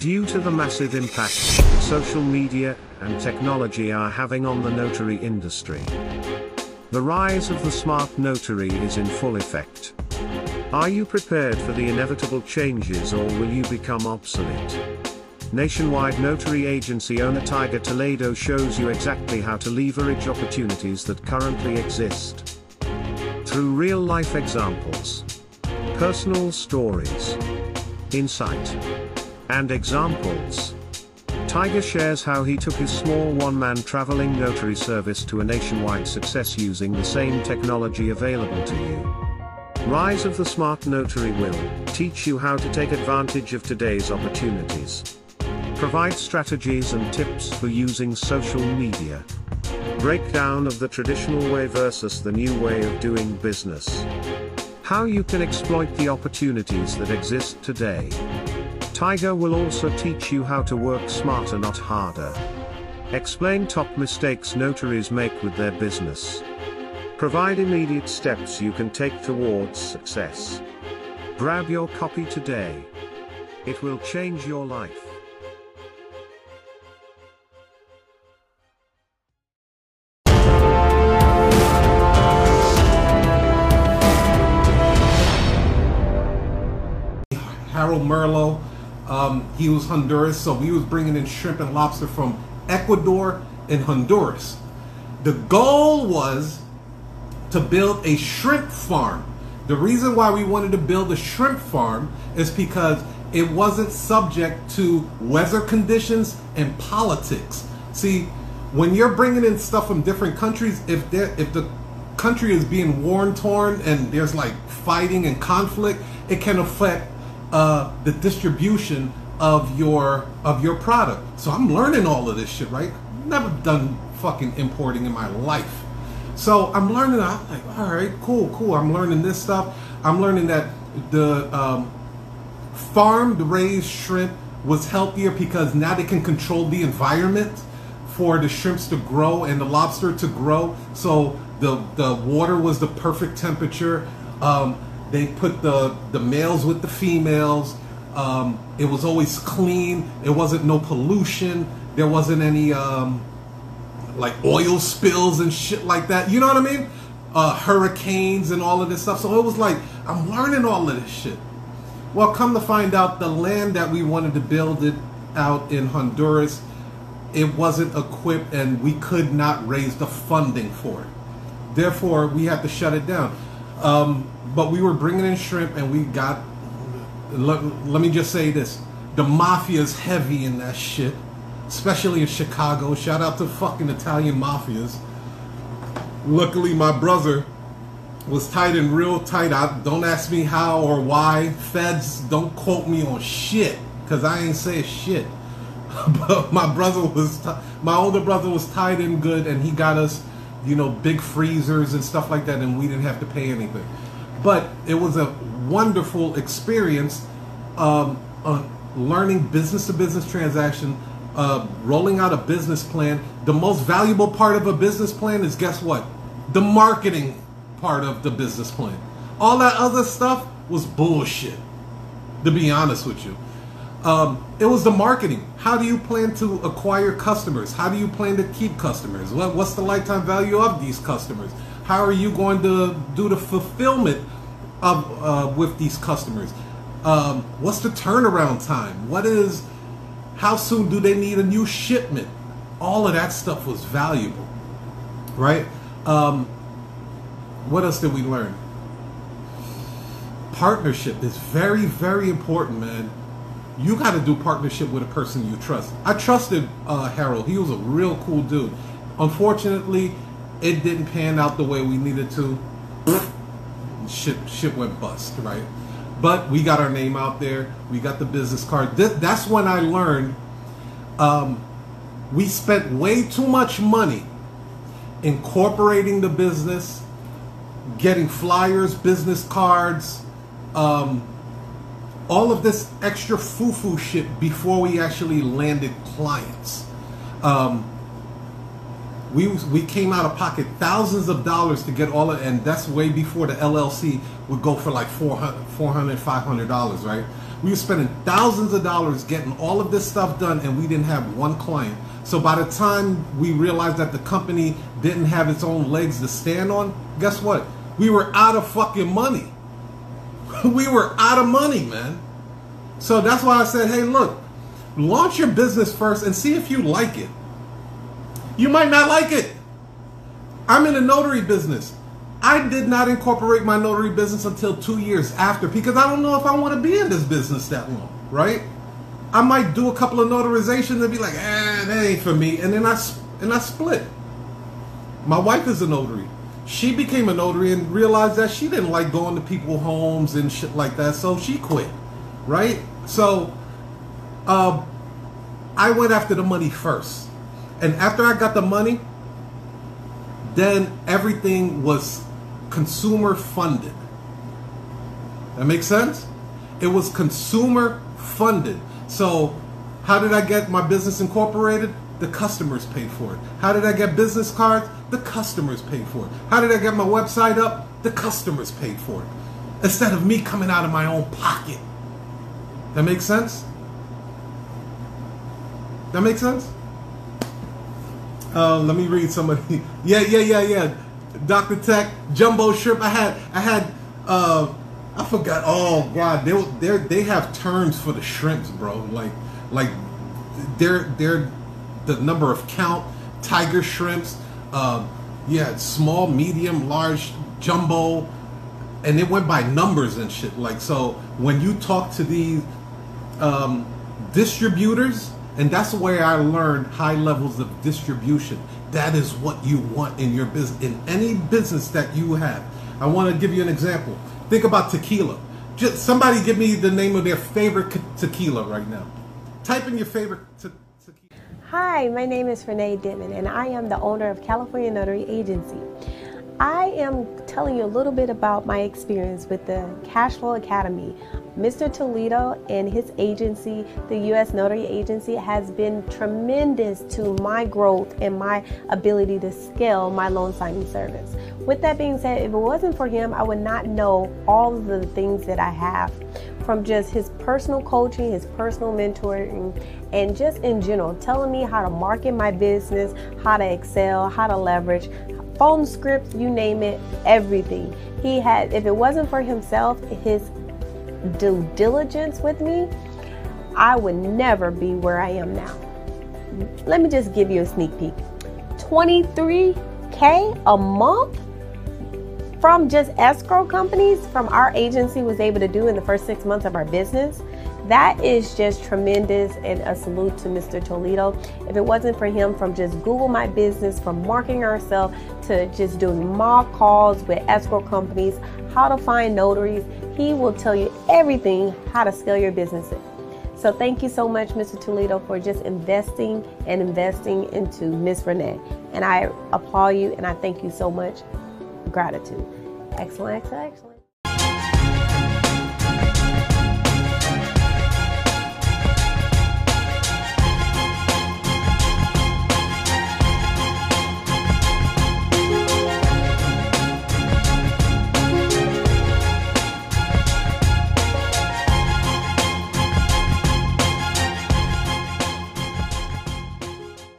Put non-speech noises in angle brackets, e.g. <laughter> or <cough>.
Due to the massive impact social media and technology are having on the notary industry, the rise of the smart notary is in full effect. Are you prepared for the inevitable changes or will you become obsolete? Nationwide notary agency owner Tiger Toledo shows you exactly how to leverage opportunities that currently exist. Through real life examples, personal stories, insight, and examples. Tiger shares how he took his small one-man traveling notary service to a nationwide success using the same technology available to you. Rise of the Smart Notary will teach you how to take advantage of today's opportunities. Provide strategies and tips for using social media. Breakdown of the traditional way versus the new way of doing business. How you can exploit the opportunities that exist today. Tiger will also teach you how to work smarter not harder. Explain top mistakes notaries make with their business. Provide immediate steps you can take towards success. Grab your copy today. It will change your life. Harold Merlo. Um, he was Honduras, so we was bringing in shrimp and lobster from Ecuador and Honduras. The goal was to build a shrimp farm. The reason why we wanted to build a shrimp farm is because it wasn't subject to weather conditions and politics. See, when you're bringing in stuff from different countries, if if the country is being worn torn and there's like fighting and conflict, it can affect uh, the distribution of your of your product. So I'm learning all of this shit, right? Never done fucking importing in my life. So I'm learning. I'm like, all right, cool, cool. I'm learning this stuff. I'm learning that the um, farmed raised shrimp was healthier because now they can control the environment for the shrimps to grow and the lobster to grow. So the the water was the perfect temperature. Um, they put the the males with the females. Um, it was always clean. It wasn't no pollution. There wasn't any um, like oil spills and shit like that. You know what I mean? Uh, hurricanes and all of this stuff. So it was like I'm learning all of this shit. Well, come to find out, the land that we wanted to build it out in Honduras, it wasn't equipped, and we could not raise the funding for it. Therefore, we had to shut it down. Um, but we were bringing in shrimp, and we got. Let, let me just say this: the mafia is heavy in that shit, especially in Chicago. Shout out to fucking Italian mafias. Luckily, my brother was tied in real tight. I, don't ask me how or why. Feds don't quote me on shit because I ain't say shit. <laughs> but my brother was, my older brother was tied in good, and he got us, you know, big freezers and stuff like that, and we didn't have to pay anything. But it was a wonderful experience, um, learning business to business transaction, uh, rolling out a business plan. The most valuable part of a business plan is guess what? The marketing part of the business plan. All that other stuff was bullshit, to be honest with you. Um, it was the marketing. How do you plan to acquire customers? How do you plan to keep customers? What, what's the lifetime value of these customers? How are you going to do the fulfillment of uh, with these customers? Um, what's the turnaround time? What is how soon do they need a new shipment? All of that stuff was valuable, right? Um, what else did we learn? Partnership is very, very important, man. You got to do partnership with a person you trust. I trusted uh, Harold. He was a real cool dude. Unfortunately, it didn't pan out the way we needed to. shit, shit went bust, right? But we got our name out there. We got the business card. Th- that's when I learned um, we spent way too much money incorporating the business, getting flyers, business cards, um, all of this extra foo-foo shit before we actually landed clients. Um, we we came out of pocket thousands of dollars to get all of it, and that's way before the LLC would go for like 400 400 500 dollars right We were spending thousands of dollars getting all of this stuff done, and we didn't have one client. So by the time we realized that the company didn't have its own legs to stand on, guess what? We were out of fucking money. <laughs> we were out of money, man. So that's why I said, hey, look, launch your business first and see if you like it. You might not like it. I'm in a notary business. I did not incorporate my notary business until two years after because I don't know if I want to be in this business that long, right? I might do a couple of notarizations and be like, eh, that ain't for me, and then I and I split. My wife is a notary. She became a notary and realized that she didn't like going to people's homes and shit like that, so she quit, right? So, uh, I went after the money first, and after I got the money, then everything was consumer funded. That makes sense? It was consumer funded. So, how did I get my business incorporated? The customers paid for it. How did I get business cards? The customers paid for it. How did I get my website up? The customers paid for it. Instead of me coming out of my own pocket. That makes sense? That makes sense? Uh, let me read somebody. <laughs> Yeah, yeah, yeah, yeah. Dr. Tech, Jumbo Shrimp. I had, I had, uh, I forgot. Oh God, they they they have terms for the shrimps, bro. Like, like they're they're the number of count tiger shrimps. Uh, yeah, small, medium, large, jumbo, and it went by numbers and shit. Like so, when you talk to these um, distributors and that's where I learned high levels of distribution. That is what you want in your business, in any business that you have. I want to give you an example. Think about tequila. Just somebody give me the name of their favorite tequila right now. Type in your favorite tequila. Hi, my name is Renee Denman, and I am the owner of California Notary Agency. I am telling you a little bit about my experience with the Cashflow Academy. Mr. Toledo and his agency, the U.S. Notary Agency, has been tremendous to my growth and my ability to scale my loan signing service. With that being said, if it wasn't for him, I would not know all of the things that I have from just his personal coaching, his personal mentoring, and just in general, telling me how to market my business, how to excel, how to leverage, phone scripts, you name it, everything. He had, if it wasn't for himself, his due diligence with me, I would never be where I am now. Let me just give you a sneak peek 23K a month from just escrow companies from our agency was able to do in the first six months of our business that is just tremendous and a salute to Mr. Toledo. If it wasn't for him from just Google My Business, from marketing ourselves to just doing mock calls with escrow companies, how to find notaries, he will tell you everything how to scale your business. So thank you so much, Mr. Toledo, for just investing and investing into Miss Renee. And I applaud you and I thank you so much. Gratitude. Excellent, excellent.